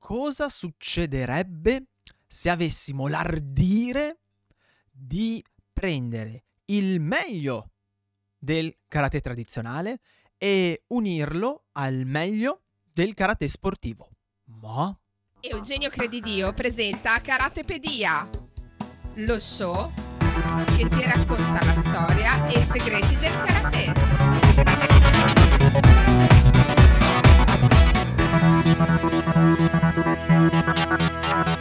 cosa succederebbe se avessimo l'ardire di prendere il meglio del karate tradizionale e unirlo al meglio del karate sportivo. Ma Eugenio Credidio presenta Karatepedia, lo show che ti racconta la storia e i segreti del karate. I'm gonna go to the next one.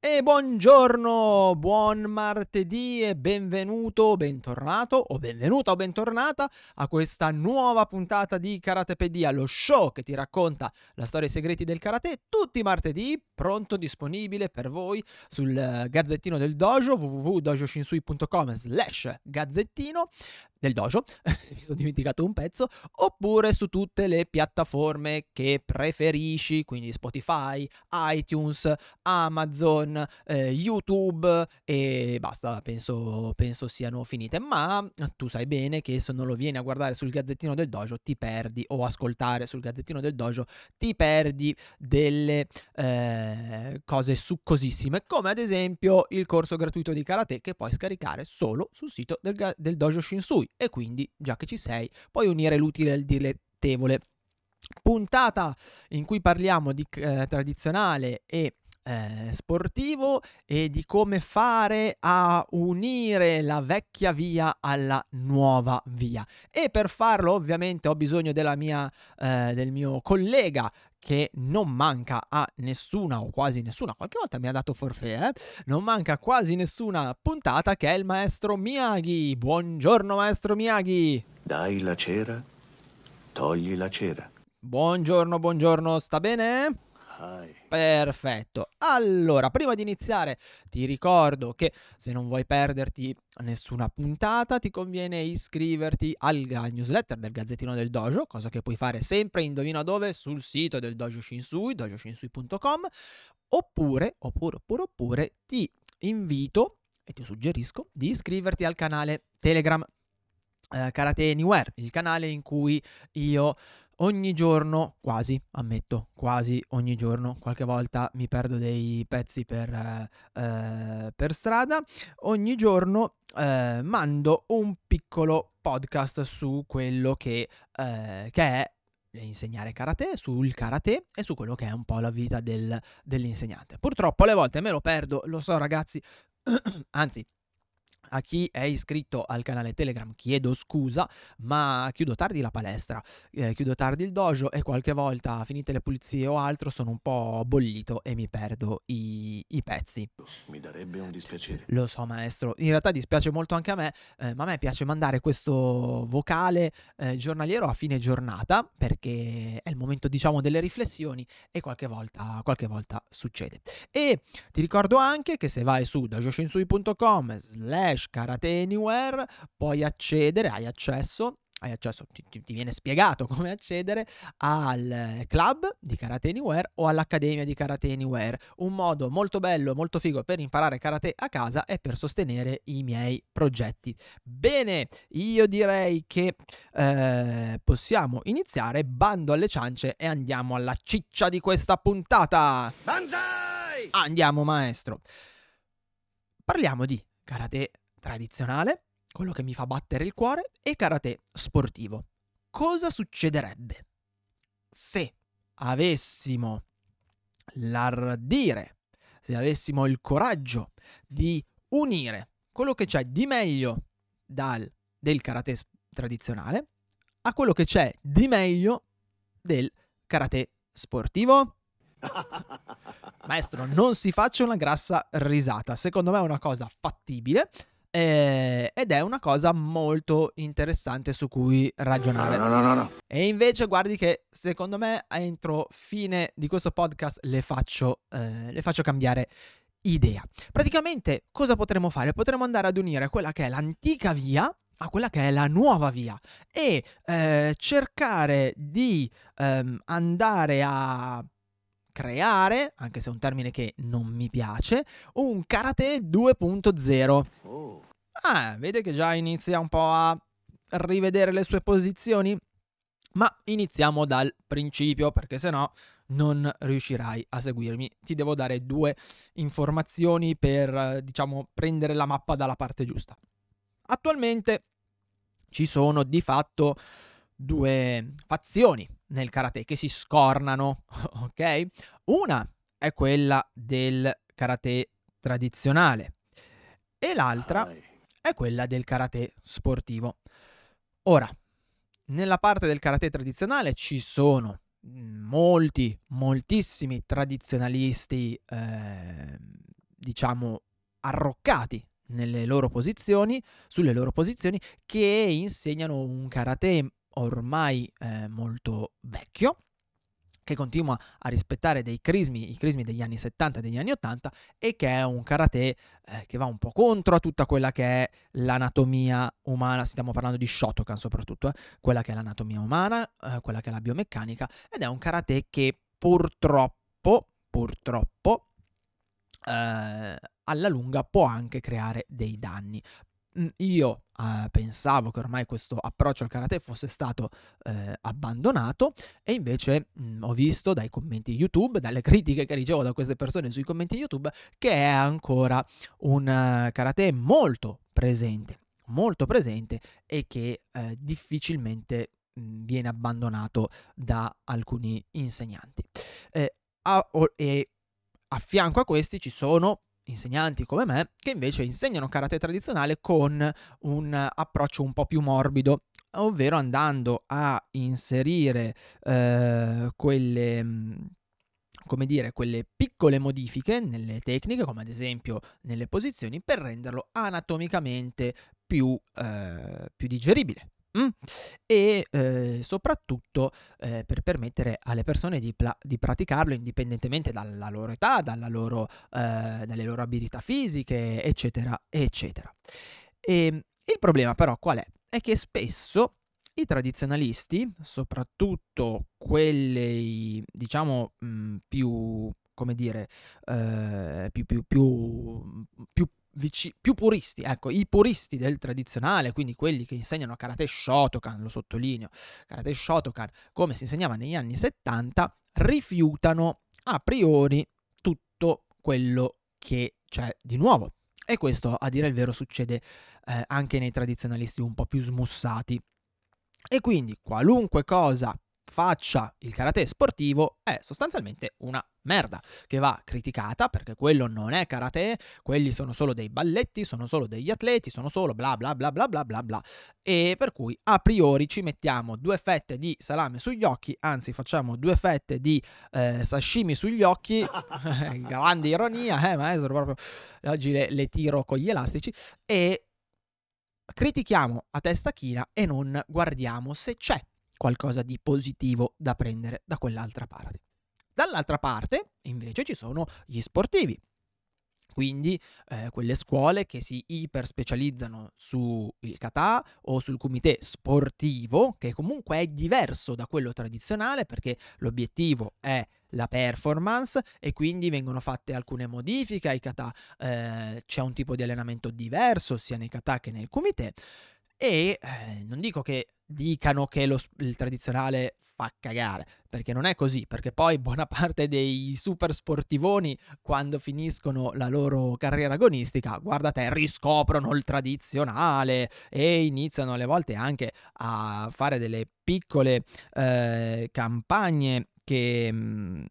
E buongiorno, buon martedì e benvenuto, bentornato o benvenuta o bentornata a questa nuova puntata di Karatepedia, lo show che ti racconta la storia e i segreti del karate tutti i martedì, pronto, disponibile per voi sul gazzettino del dojo www.dojoshinsui.com slash gazzettino del dojo, mi sono dimenticato un pezzo, oppure su tutte le piattaforme che preferisci, quindi Spotify, iTunes, Amazon, eh, YouTube e basta, penso, penso siano finite. Ma tu sai bene che se non lo vieni a guardare sul gazzettino del dojo ti perdi o ascoltare sul gazzettino del dojo ti perdi delle eh, cose succosissime, come ad esempio il corso gratuito di karate che puoi scaricare solo sul sito del, del dojo Shinsui e quindi, già che ci sei, puoi unire l'utile al dilettevole. Puntata in cui parliamo di eh, tradizionale e eh, sportivo e di come fare a unire la vecchia via alla nuova via. E per farlo ovviamente ho bisogno della mia, eh, del mio collega che non manca a nessuna o quasi nessuna, qualche volta mi ha dato forfè, eh? non manca quasi nessuna puntata che è il maestro Miyagi. Buongiorno maestro Miyagi. Dai la cera, togli la cera. Buongiorno, buongiorno, sta bene? Perfetto. Allora, prima di iniziare, ti ricordo che se non vuoi perderti nessuna puntata, ti conviene iscriverti alla newsletter del Gazzettino del Dojo, cosa che puoi fare sempre, indovina dove, sul sito del Dojo Shinsui, dojoshinsui.com, oppure, oppure, oppure, oppure, ti invito e ti suggerisco di iscriverti al canale Telegram eh, Karate Anywhere, il canale in cui io ogni giorno, quasi, ammetto, quasi ogni giorno, qualche volta mi perdo dei pezzi per, eh, per strada, ogni giorno eh, mando un piccolo podcast su quello che, eh, che è insegnare karate, sul karate e su quello che è un po' la vita del, dell'insegnante. Purtroppo alle volte me lo perdo, lo so ragazzi, anzi a chi è iscritto al canale Telegram chiedo scusa, ma chiudo tardi la palestra, eh, chiudo tardi il dojo e qualche volta, finite le pulizie o altro, sono un po' bollito e mi perdo i, i pezzi. Mi darebbe un dispiacere. Lo so, maestro. In realtà dispiace molto anche a me, eh, ma a me piace mandare questo vocale eh, giornaliero a fine giornata perché è il momento, diciamo, delle riflessioni e qualche volta, qualche volta succede. E ti ricordo anche che se vai su dojoshinsui.com slash slash Karate Anywhere puoi accedere, hai accesso hai accesso, ti, ti, viene spiegato come accedere al club di Karate Anywhere o all'accademia di Karate Anywhere. Un modo molto bello, molto figo per imparare karate a casa e per sostenere i miei progetti. Bene, io direi che eh, possiamo iniziare, bando alle ciance e andiamo alla ciccia di questa puntata. Banzai! Andiamo maestro. Parliamo di karate tradizionale, quello che mi fa battere il cuore, e karate sportivo. Cosa succederebbe se avessimo l'ardire, se avessimo il coraggio di unire quello che c'è di meglio dal, del karate tradizionale a quello che c'è di meglio del karate sportivo? Maestro, non si faccia una grassa risata. Secondo me è una cosa fattibile. Eh, ed è una cosa molto interessante su cui ragionare. No, no, no, no. E invece guardi che secondo me entro fine di questo podcast le faccio, eh, le faccio cambiare idea. Praticamente cosa potremmo fare? Potremmo andare ad unire quella che è l'antica via a quella che è la nuova via e eh, cercare di ehm, andare a creare, anche se è un termine che non mi piace, un karate 2.0. Oh. Ah, vede che già inizia un po' a rivedere le sue posizioni? Ma iniziamo dal principio, perché se no non riuscirai a seguirmi. Ti devo dare due informazioni per, diciamo, prendere la mappa dalla parte giusta. Attualmente ci sono di fatto due fazioni nel karate che si scornano, ok? Una è quella del karate tradizionale e l'altra è quella del karate sportivo. Ora, nella parte del karate tradizionale ci sono molti, moltissimi tradizionalisti, eh, diciamo, arroccati nelle loro posizioni, sulle loro posizioni, che insegnano un karate ormai eh, molto vecchio, che continua a rispettare dei crismi, i crismi degli anni 70 e degli anni 80 e che è un karate eh, che va un po' contro a tutta quella che è l'anatomia umana, stiamo parlando di Shotokan soprattutto, eh, quella che è l'anatomia umana, eh, quella che è la biomeccanica ed è un karate che purtroppo, purtroppo, eh, alla lunga può anche creare dei danni. Io eh, pensavo che ormai questo approccio al karate fosse stato eh, abbandonato e invece mh, mhmm, ho visto dai commenti YouTube, dalle critiche che ricevo da queste persone sui commenti YouTube, che è ancora un uh, karate molto presente, molto presente e che eh, difficilmente mh, mhmm, viene abbandonato da alcuni insegnanti. Eh, a, o, e a fianco a questi ci sono insegnanti come me che invece insegnano karate tradizionale con un approccio un po' più morbido, ovvero andando a inserire eh, quelle mm, come dire, quelle piccole modifiche nelle tecniche, come ad esempio nelle posizioni, per renderlo anatomicamente più, eh, più digeribile. Mm? E eh, soprattutto eh, per permettere alle persone di, pla- di, praticarlo indipendentemente dalla loro età, dalla loro, eh, dalle loro abilità fisiche, eccetera, eccetera. E ehm, il problema però qual è? È che spesso i tradizionalisti, soprattutto quelli diciamo mh, mm, più come dire, eh, più, più, più, più vici- più puristi, ecco, i puristi del tradizionale, quindi quelli che insegnano karate Shotokan, lo sottolineo, karate Shotokan come si insegnava negli anni 70, rifiutano a priori tutto quello che c'è di nuovo. E questo, a dire il vero, succede eh, anche nei tradizionalisti un po' più smussati. E quindi qualunque cosa faccia il karate sportivo è sostanzialmente una merda che va criticata perché quello non è karate, quelli sono solo dei balletti, sono solo degli atleti, sono solo bla bla bla bla bla bla bla. E per cui a priori ci mettiamo due fette di salame sugli occhi, anzi facciamo due fette di eh, sashimi sugli occhi, grande ironia, eh maestro, proprio. Oggi le, le tiro con gli elastici. E critichiamo a testa china e non guardiamo se c'è qualcosa di positivo da prendere da quell'altra parte. Dall'altra parte, invece, ci sono gli sportivi, quindi eh, quelle scuole che si iperspecializzano sul kata o sul kumite sportivo, che comunque è diverso da quello tradizionale perché l'obiettivo è la performance e quindi vengono fatte alcune modifiche ai kata, eh, c'è un tipo di allenamento diverso sia nei kata che nel kumite e eh, non dico che dicano che lo, il tradizionale fa cagare, perché non è così, perché poi buona parte dei super sportivoni quando finiscono la loro carriera agonistica, guarda te, riscoprono il tradizionale e iniziano alle volte anche a fare delle piccole eh, campagne che, mh,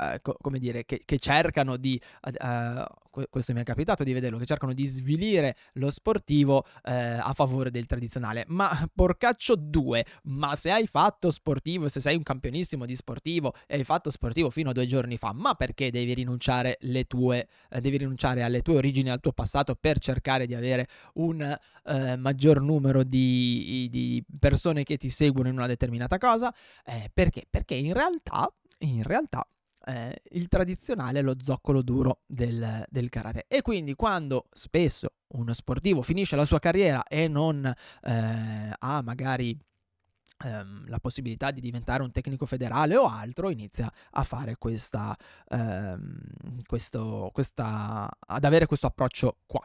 eh, co- come dire, che, che cercano di, uh, questo mi è capitato di vederlo, che cercano di svilire lo sportivo uh, a favore del tradizionale. Ma porcaccio due, ma se hai fatto sportivo, se sei un campionissimo di sportivo e hai fatto sportivo fino a due giorni fa, ma perché devi rinunciare, tue, uh, devi rinunciare alle tue origini, al tuo passato per cercare di avere un maggior numero di, di, persone che ti seguono in una determinata cosa? Eh, perché? Perché in realtà, in realtà eh, il tradizionale lo zoccolo duro del, del, karate. E quindi quando spesso uno sportivo finisce la sua carriera e non eh, ha magari ehm, la possibilità di diventare un tecnico federale o altro, inizia a fare questa, ehm, questo, questa, ad avere questo approccio qua.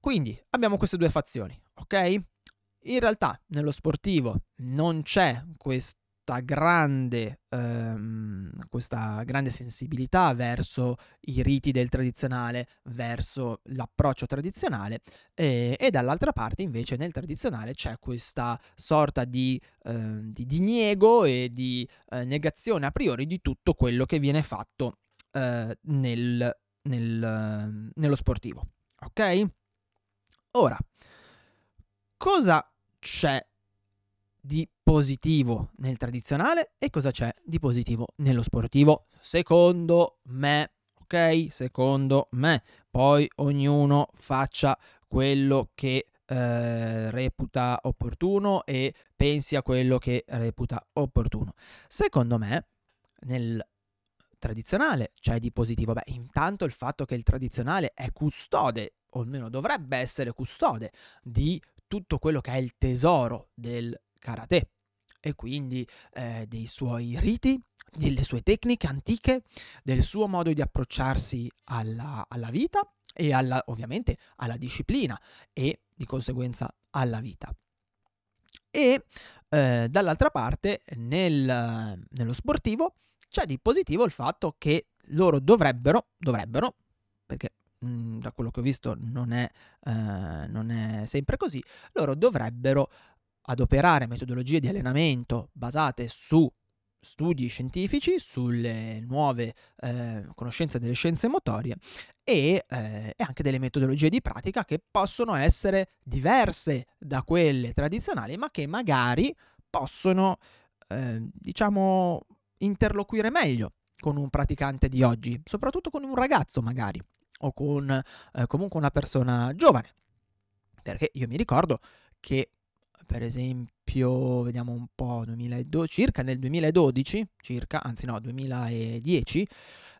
Quindi abbiamo queste due fazioni, ok? In realtà nello sportivo non c'è questa grande, ehm, questa grande sensibilità verso i riti del tradizionale, verso l'approccio tradizionale e, e dall'altra parte invece nel tradizionale c'è questa sorta di, eh, di diniego e di eh, negazione a priori di tutto quello che viene fatto eh, nel, nel, nello sportivo. Ok? Ora, cosa c'è di positivo nel tradizionale e cosa c'è di positivo nello sportivo, secondo me. Ok? Secondo me. Poi ognuno faccia quello che eh, reputa opportuno e pensi a quello che reputa opportuno. Secondo me, nel tradizionale c'è di positivo? Beh, intanto il fatto che il tradizionale è custode, o almeno dovrebbe essere custode, di tutto quello che è il tesoro del karate e quindi eh, dei suoi riti, delle sue tecniche antiche, del suo modo di approcciarsi alla, alla vita e alla, ovviamente alla disciplina e di conseguenza alla vita. E eh, dall'altra parte nel, nello sportivo c'è di positivo il fatto che loro dovrebbero, dovrebbero, perché mh, mm, da quello che ho visto non è, eh, non è sempre così, loro dovrebbero adoperare metodologie di allenamento basate su studi scientifici, sulle nuove eh, conoscenze delle scienze motorie e, eh, e, anche delle metodologie di pratica che possono essere diverse da quelle tradizionali, ma che magari possono, eh, diciamo, interloquire meglio con un praticante di oggi, soprattutto con un ragazzo magari, o con eh, comunque una persona giovane. Perché io mi ricordo che, per esempio, vediamo un po', 2012, circa nel 2012, circa, anzi no, 2010,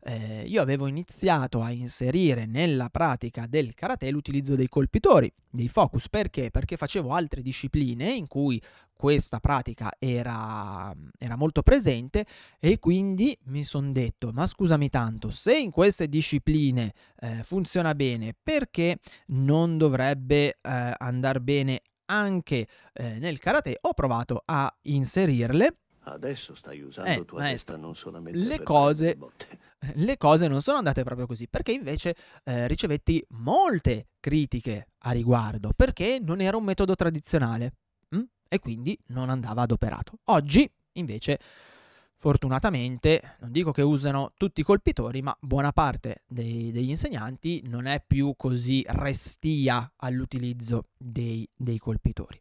eh, io avevo iniziato a inserire nella pratica del karate l'utilizzo dei colpitori, dei focus, perché? Perché facevo altre discipline in cui questa pratica era, era molto presente e quindi mi sono detto, ma scusami tanto, se in queste discipline eh, funziona bene, perché non dovrebbe eh, andare bene anche eh, nel karate? Ho provato a inserirle. Adesso stai usando eh, tua maestro, testa non solamente le cose, le cose non sono andate proprio così, perché invece eh, ricevetti molte critiche a riguardo, perché non era un metodo tradizionale e quindi non andava adoperato. Oggi, invece, fortunatamente, non dico che usano tutti i colpitori, ma buona parte dei, degli insegnanti non è più così restia all'utilizzo dei, dei colpitori.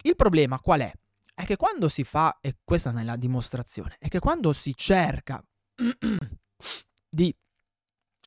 Il problema qual è? È che quando si fa, e questa è la dimostrazione, è che quando si cerca di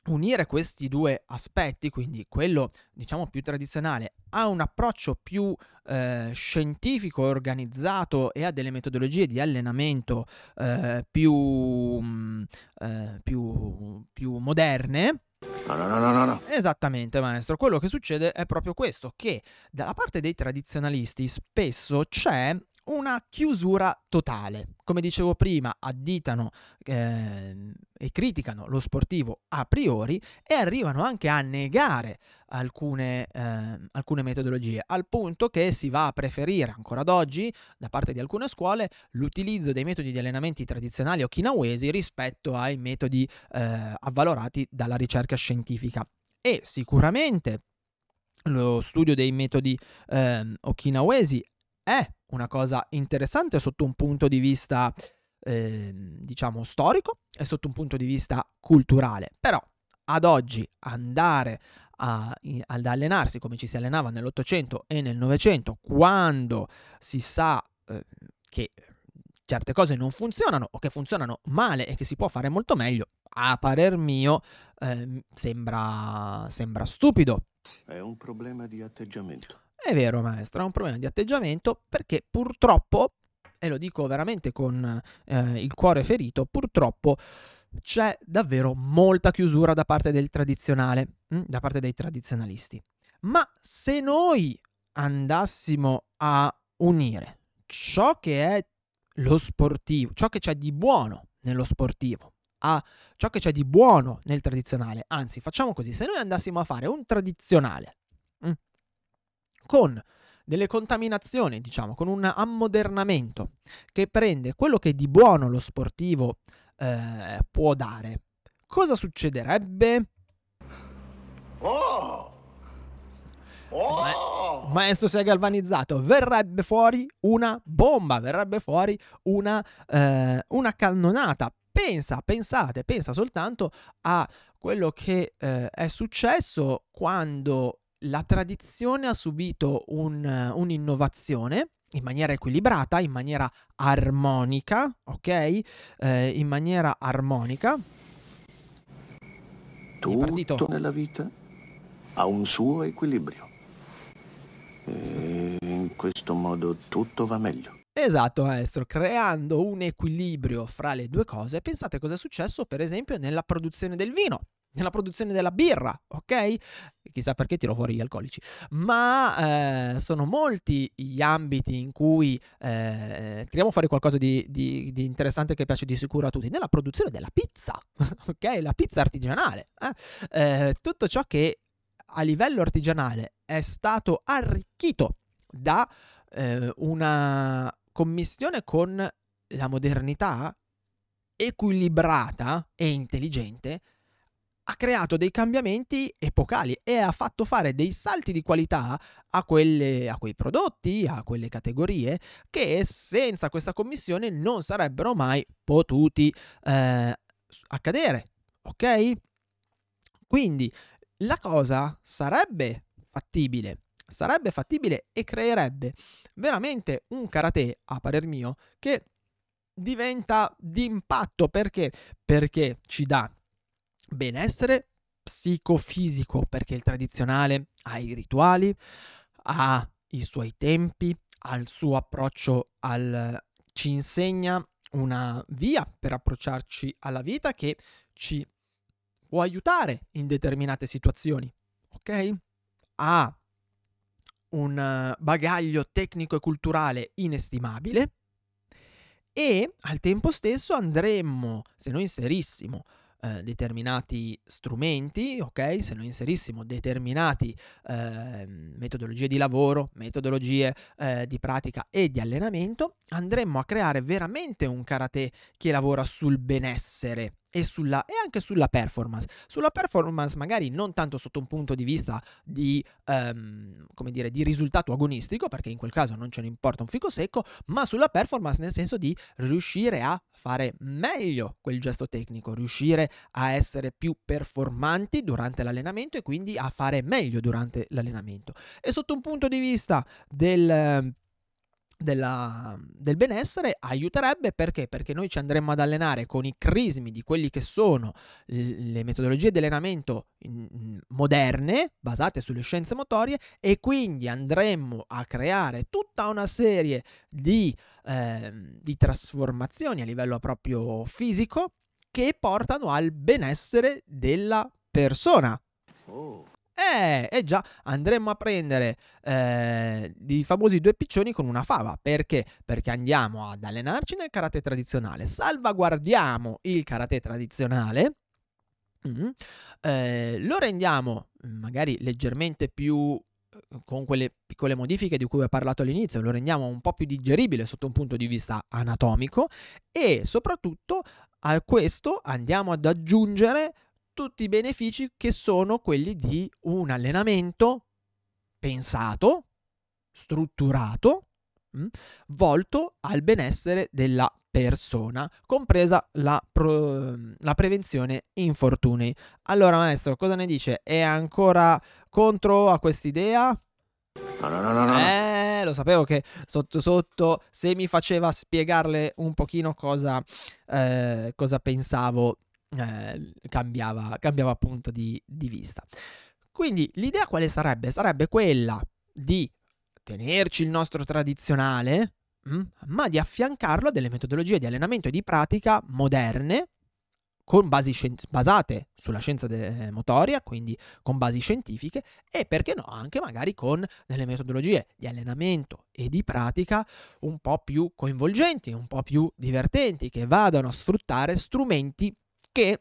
unire questi due aspetti, quindi quello diciamo più tradizionale, a un approccio più eh, scientifico, organizzato e a delle metodologie di allenamento eh, più, mh, mm, eh, più, più moderne, No, no, no, no, no. Esattamente, maestro. Quello che succede è proprio questo, che dalla parte dei tradizionalisti spesso c'è una chiusura totale. Come dicevo prima, additano eh, e criticano lo sportivo a priori e arrivano anche a negare alcune, eh, alcune metodologie, al punto che si va a preferire ancora ad oggi, da parte di alcune scuole, l'utilizzo dei metodi di allenamenti tradizionali okinawesi rispetto ai metodi eh, avvalorati dalla ricerca scientifica. E sicuramente lo studio dei metodi eh, okinawesi è una cosa interessante sotto un punto di vista, eh, diciamo, storico e sotto un punto di vista culturale. Però ad oggi andare a, ad allenarsi come ci si allenava nell'Ottocento e nel Novecento, quando si sa eh, che certe cose non funzionano o che funzionano male e che si può fare molto meglio, a parer mio eh, sembra, sembra stupido. È un problema di atteggiamento. È vero, maestro, è un problema di atteggiamento perché purtroppo, e lo dico veramente con eh, il cuore ferito, purtroppo c'è davvero molta chiusura da parte del tradizionale, hm, da parte dei tradizionalisti. Ma se noi andassimo a unire ciò che è lo sportivo, ciò che c'è di buono nello sportivo, a ciò che c'è di buono nel tradizionale, anzi facciamo così, se noi andassimo a fare un tradizionale con delle contaminazioni, diciamo, con un ammodernamento che prende quello che di buono lo sportivo eh, può dare, cosa succederebbe? Oh! Oh! maestro si è galvanizzato, verrebbe fuori una bomba, verrebbe fuori una, eh, una cannonata. Pensa, pensate, pensa soltanto a quello che eh, è successo quando la tradizione ha subito un, un'innovazione in maniera equilibrata, in maniera armonica, ok? Eh, in maniera armonica. Tutto nella vita ha un suo equilibrio. E in questo modo tutto va meglio. Esatto, maestro, creando un equilibrio fra le due cose. Pensate cosa è successo, per esempio, nella produzione del vino, nella produzione della birra, ok? Chissà perché tiro fuori gli alcolici, ma eh, sono molti gli ambiti in cui eh, tiriamo fuori qualcosa di, di, di, interessante che piace di sicuro a tutti. Nella produzione della pizza, ok? La pizza artigianale, eh? eh tutto ciò che a livello artigianale è stato arricchito da eh, una commissione con la modernità equilibrata e intelligente ha creato dei cambiamenti epocali e ha fatto fare dei salti di qualità a, quelle, a quei prodotti, a quelle categorie che senza questa commissione non sarebbero mai potuti eh, accadere. Ok? Quindi la cosa sarebbe fattibile, sarebbe fattibile e creerebbe veramente un karate, a parer mio, che diventa d'impatto perché? Perché ci dà benessere psicofisico, perché il tradizionale ha i rituali, ha i suoi tempi, ha il suo approccio al ci insegna una via per approcciarci alla vita che ci può aiutare in determinate situazioni, ok? Ha un bagaglio tecnico e culturale inestimabile e al tempo stesso andremmo, se noi inserissimo eh, determinati strumenti, ok? Se noi inserissimo determinati eh, metodologie di lavoro, metodologie eh, di pratica e di allenamento, andremmo a creare veramente un karate che lavora sul benessere e, sulla, e, anche sulla performance. Sulla performance magari non tanto sotto un punto di vista di, um, dire, di risultato agonistico, perché in quel caso non ce ne importa un fico secco, ma sulla performance nel senso di riuscire a fare meglio quel gesto tecnico, riuscire a essere più performanti durante l'allenamento e quindi a fare meglio durante l'allenamento. E sotto un punto di vista del della, del benessere aiuterebbe perché? Perché noi ci andremmo ad allenare con i crismi di quelli che sono le metodologie di allenamento moderne, basate sulle scienze motorie, e quindi andremmo a creare tutta una serie di, eh, di trasformazioni a livello proprio fisico che portano al benessere della persona. Oh. Eh, eh già, andremmo a prendere eh, i famosi due piccioni con una fava. Perché? Perché andiamo ad allenarci nel karate tradizionale, salvaguardiamo il karate tradizionale, mm, eh, lo rendiamo mm, magari leggermente più eh, con quelle piccole modifiche di cui ho parlato all'inizio, lo rendiamo un po' più digeribile sotto un punto di vista anatomico e soprattutto a questo andiamo ad aggiungere tutti i benefici che sono quelli di un allenamento pensato, strutturato, mh, mm, volto al benessere della persona, compresa la, pro, la, prevenzione infortuni. Allora, maestro, cosa ne dice? È ancora contro a quest'idea? No, no, no, no. no. Eh, lo sapevo che sotto sotto, se mi faceva spiegarle un pochino cosa, eh, cosa pensavo, eh, cambiava, cambiava punto di, di vista. Quindi l'idea quale sarebbe? Sarebbe quella di tenerci il nostro tradizionale, mm, ma di affiancarlo a delle metodologie di allenamento e di pratica moderne, con basi scien- basate sulla scienza de- motoria, quindi con basi scientifiche, e perché no, anche magari con delle metodologie di allenamento e di pratica un po' più coinvolgenti, un po' più divertenti, che vadano a sfruttare strumenti che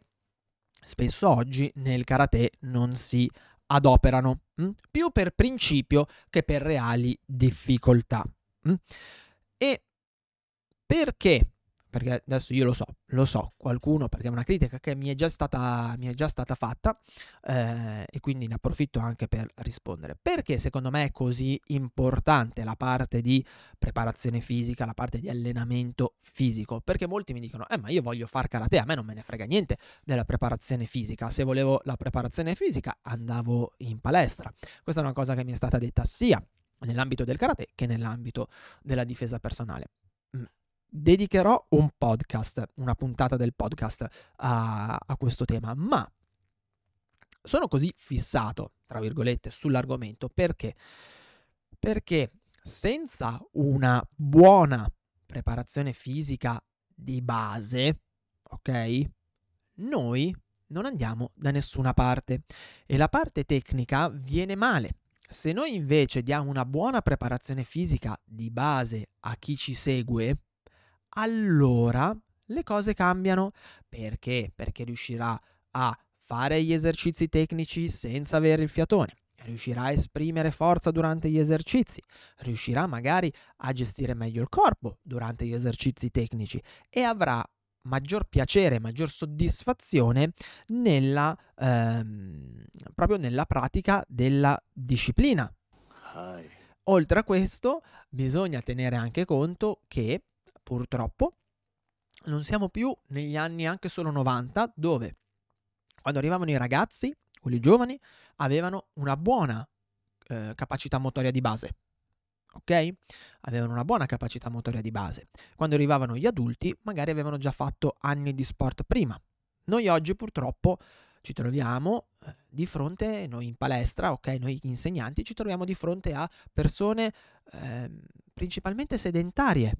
spesso oggi nel karate non si adoperano. mm? più per principio che per reali difficoltà. Mm? E perché perché adesso io lo so, lo so, qualcuno, perché è una critica che mi è già stata, è già stata fatta eh, e quindi ne approfitto anche per rispondere. Perché secondo me è così importante la parte di preparazione fisica, la parte di allenamento fisico? Perché molti mi dicono, eh ma io voglio fare karate, a me non me ne frega niente della preparazione fisica, se volevo la preparazione fisica andavo in palestra. Questa è una cosa che mi è stata detta sia nell'ambito del karate che nell'ambito della difesa personale dedicherò un podcast, una puntata del podcast a, a questo tema, ma sono così fissato, tra virgolette, sull'argomento perché? Perché senza una buona preparazione fisica di base, ok? Noi non andiamo da nessuna parte e la parte tecnica viene male. Se noi invece diamo una buona preparazione fisica di base a chi ci segue, allora le cose cambiano. Perché? Perché riuscirà a fare gli esercizi tecnici senza avere il fiatone, riuscirà a esprimere forza durante gli esercizi, riuscirà magari a gestire meglio il corpo durante gli esercizi tecnici e avrà maggior piacere, maggior soddisfazione nella, ehm, proprio nella pratica della disciplina. Oltre a questo, bisogna tenere anche conto che purtroppo non siamo più negli anni anche solo 90 dove quando arrivavano i ragazzi, quelli giovani, avevano una buona eh, capacità motoria di base. Ok? Avevano una buona capacità motoria di base. Quando arrivavano gli adulti, magari avevano già fatto anni di sport prima. Noi oggi purtroppo ci troviamo eh, di fronte, noi in palestra, ok, noi insegnanti ci troviamo di fronte a persone eh, principalmente sedentarie,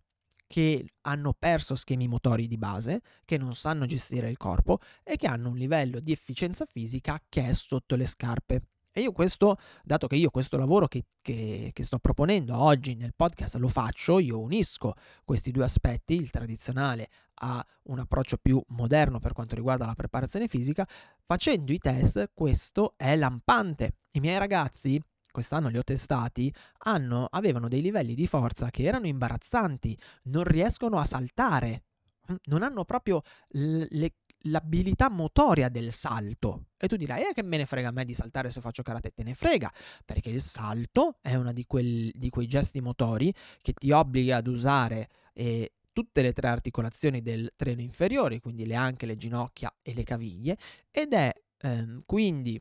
che hanno perso schemi motori di base, che non sanno gestire il corpo e che hanno un livello di efficienza fisica che è sotto le scarpe. E io questo, dato che io questo lavoro che, che, che, sto proponendo oggi nel podcast lo faccio, io unisco questi due aspetti, il tradizionale a un approccio più moderno per quanto riguarda la preparazione fisica, facendo i test questo è lampante. I miei ragazzi quest'anno li ho testati, hanno, avevano dei livelli di forza che erano imbarazzanti, non riescono a saltare, mm, non hanno proprio le, l'abilità motoria del salto. E tu dirai, eh, che me ne frega a me di saltare se faccio karate? Te ne frega, perché il salto è uno di, quel, di quei gesti motori che ti obbliga ad usare eh, tutte le tre articolazioni del treno inferiore, quindi le anche, le ginocchia e le caviglie, ed è ehm, quindi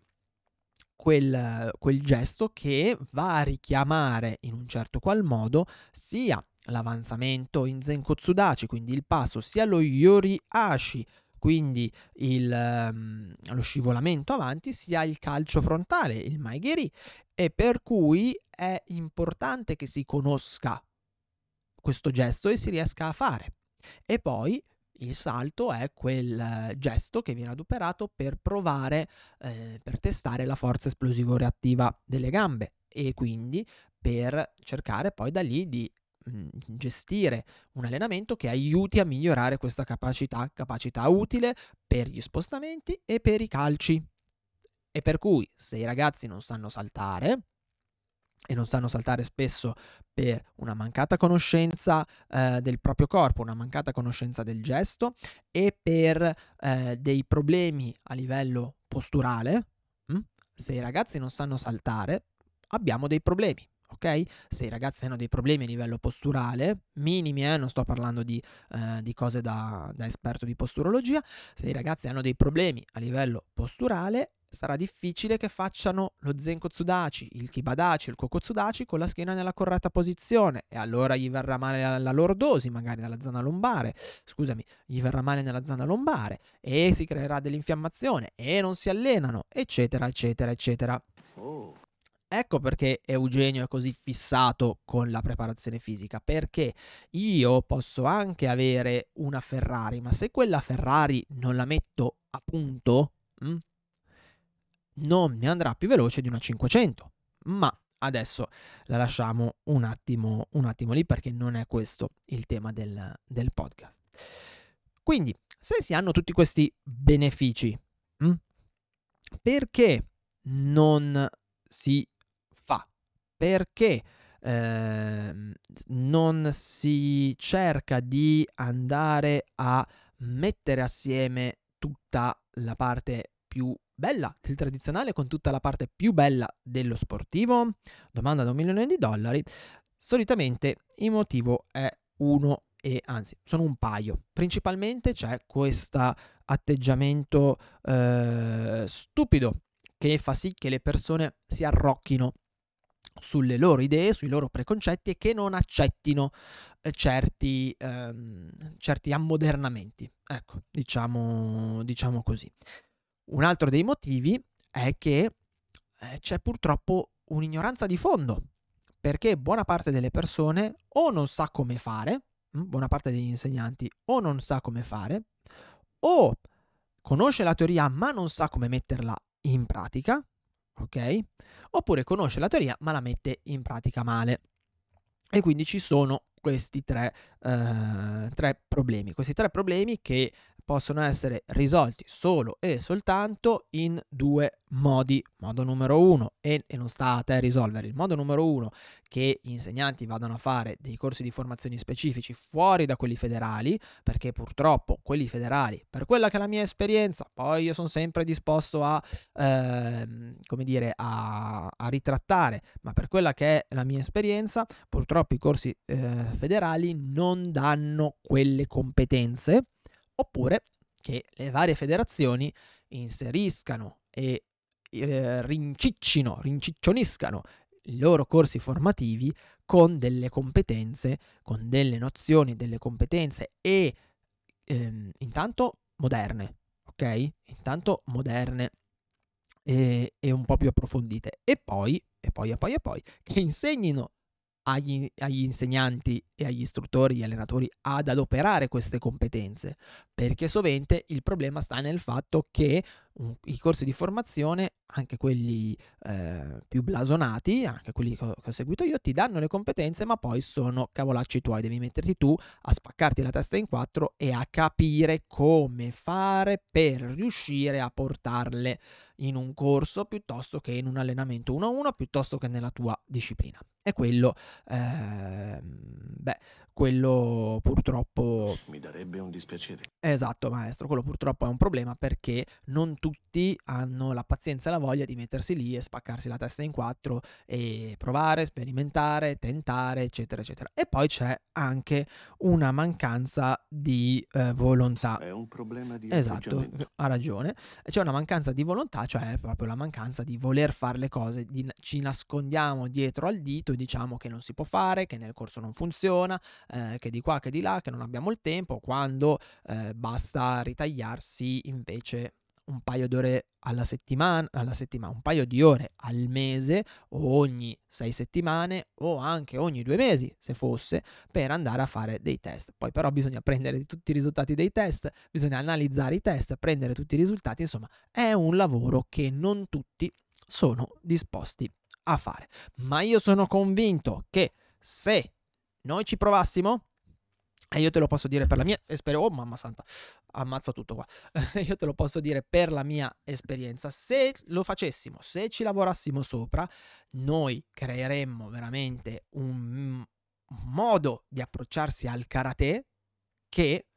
quel, quel gesto che va a richiamare in un certo qual modo sia l'avanzamento in Zenkotsudachi, quindi il passo, sia lo Yori Ashi, quindi il, um, lo scivolamento avanti, sia il calcio frontale, il Maigeri, e per cui è importante che si conosca questo gesto e si riesca a fare. E poi il salto è quel eh, gesto che viene adoperato per provare, eh, per testare la forza esplosivo-reattiva delle gambe e quindi per cercare poi da lì di mm, gestire un allenamento che aiuti a migliorare questa capacità, capacità utile per gli spostamenti e per i calci. E per cui se i ragazzi non sanno saltare, e non sanno saltare spesso per una mancata conoscenza eh, del proprio corpo, una mancata conoscenza del gesto e per eh, dei problemi a livello posturale. Hm? Se i ragazzi non sanno saltare, abbiamo dei problemi. Ok? Se i ragazzi hanno dei problemi a livello posturale, minimi, eh, non sto parlando di, eh, di cose da, da esperto di posturologia, se i ragazzi hanno dei problemi a livello posturale, sarà difficile che facciano lo Zenkotsudachi, il Kibadachi, il Kokotsudachi con la schiena nella corretta posizione e allora gli verrà male la, la lordosi, magari nella zona lombare, scusami, gli verrà male nella zona lombare e si creerà dell'infiammazione e non si allenano, eccetera, eccetera, eccetera. Oh. Ecco perché Eugenio è così fissato con la preparazione fisica, perché io posso anche avere una Ferrari, ma se quella Ferrari non la metto a punto, mh, hm, non mi andrà più veloce di una 500. Ma adesso la lasciamo un attimo, un attimo lì perché non è questo il tema del, del podcast. Quindi, se si hanno tutti questi benefici, mh, hm, perché non si fa? Perché eh, non si cerca di andare a mettere assieme tutta la parte più bella del tradizionale con tutta la parte più bella dello sportivo? Domanda da un milione di dollari. Solitamente il motivo è uno e anzi sono un paio. Principalmente c'è questo atteggiamento eh, stupido che fa sì che le persone si arrocchino sulle loro idee, sui loro preconcetti e che non accettino eh, certi, ehm, certi ammodernamenti. Ecco, diciamo, diciamo così. Un altro dei motivi è che eh, c'è purtroppo un'ignoranza di fondo, perché buona parte delle persone o non sa come fare, hm, buona parte degli insegnanti o non sa come fare, o conosce la teoria ma non sa come metterla in pratica, ok? Oppure conosce la teoria ma la mette in pratica male. E quindi ci sono questi tre, eh, tre problemi, questi tre problemi che possono essere risolti solo e soltanto in due modi. Modo numero uno, e, e, non sta a te risolvere, il modo numero uno che gli insegnanti vadano a fare dei corsi di formazione specifici fuori da quelli federali, perché purtroppo quelli federali, per quella che è la mia esperienza, poi io sono sempre disposto a, eh, come dire, a, a, ritrattare, ma per quella che è la mia esperienza, purtroppo i corsi eh, federali non danno quelle competenze oppure che le varie federazioni inseriscano e eh, rinciccino, rinciccioniscano i loro corsi formativi con delle competenze, con delle nozioni, delle competenze e ehm, intanto moderne, ok? Intanto moderne e, e, un po' più approfondite e poi, e poi, e poi, e poi, che insegnino agli, agli, insegnanti e agli istruttori, agli allenatori ad adoperare queste competenze, perché sovente il problema sta nel fatto che um, i corsi di formazione, anche quelli eh, più blasonati, anche quelli che ho, che ho, seguito io, ti danno le competenze, ma poi sono cavolacci tuoi, devi metterti tu a spaccarti la testa in quattro e a capire come fare per riuscire a portarle in un corso piuttosto che in un allenamento uno a uno, piuttosto che nella tua disciplina. E quello, eh, beh, quello purtroppo... Mi darebbe un dispiacere. Esatto, maestro, quello purtroppo è un problema perché non tutti hanno la pazienza e la voglia di mettersi lì e spaccarsi la testa in quattro e provare, sperimentare, tentare, eccetera, eccetera. E poi c'è anche una mancanza di eh, volontà. È un problema di Esatto, ha ragione. C'è una mancanza di volontà, cioè proprio la mancanza di voler fare le cose, di, ci nascondiamo dietro al dito e diciamo che non si può fare, che nel corso non funziona, eh, che di qua, che di là, che non abbiamo il tempo, quando eh, basta ritagliarsi invece un paio d'ore alla settimana, alla settimana, un paio di ore al mese o ogni sei settimane o anche ogni due mesi, se fosse, per andare a fare dei test. Poi però bisogna prendere tutti i risultati dei test, bisogna analizzare i test, prendere tutti i risultati, insomma, è un lavoro che non tutti sono disposti a fare. Ma io sono convinto che se noi ci provassimo, e io te lo posso dire per la mia esperienza, oh mamma santa, ammazzo tutto qua, io te lo posso dire per la mia esperienza, se lo facessimo, se ci lavorassimo sopra, noi creeremmo veramente un modo di approcciarsi al karate che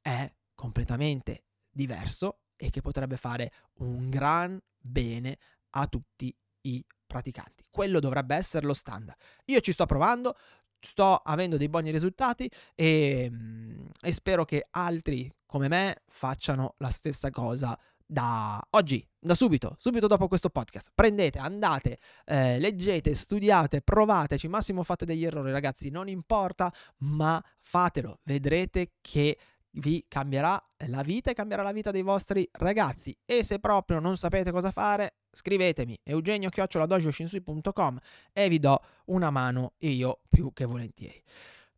è completamente diverso e che potrebbe fare un gran bene a tutti i praticanti. Quello dovrebbe essere lo standard. Io ci sto provando, sto avendo dei buoni risultati e, mm, e spero che altri come me facciano la stessa cosa da oggi, da subito, subito dopo questo podcast. Prendete, andate, eh, leggete, studiate, provateci, massimo fate degli errori ragazzi, non importa, ma fatelo, vedrete che vi cambierà la vita e cambierà la vita dei vostri ragazzi. E se proprio non sapete cosa fare, scrivetemi eugenio-dojoshinsui.com e vi do una mano io più che volentieri.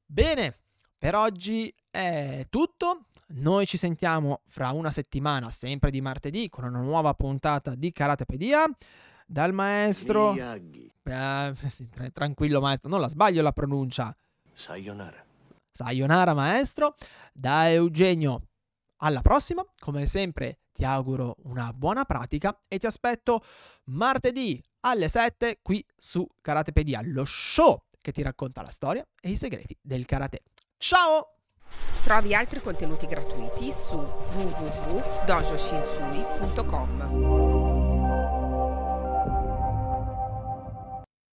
Bene, per oggi è tutto. Noi ci sentiamo fra una settimana, sempre di martedì, con una nuova puntata di Karatepedia. Dal maestro... Eh, tranquillo maestro, non la sbaglio la pronuncia. Sayonara. Sayonara maestro, da Eugenio alla prossima, come sempre ti auguro una buona pratica e ti aspetto martedì alle 7 qui su Karatepedia, lo show che ti racconta la storia e i segreti del karate. Ciao! Trovi altri contenuti gratuiti su www.dojoshinsui.com.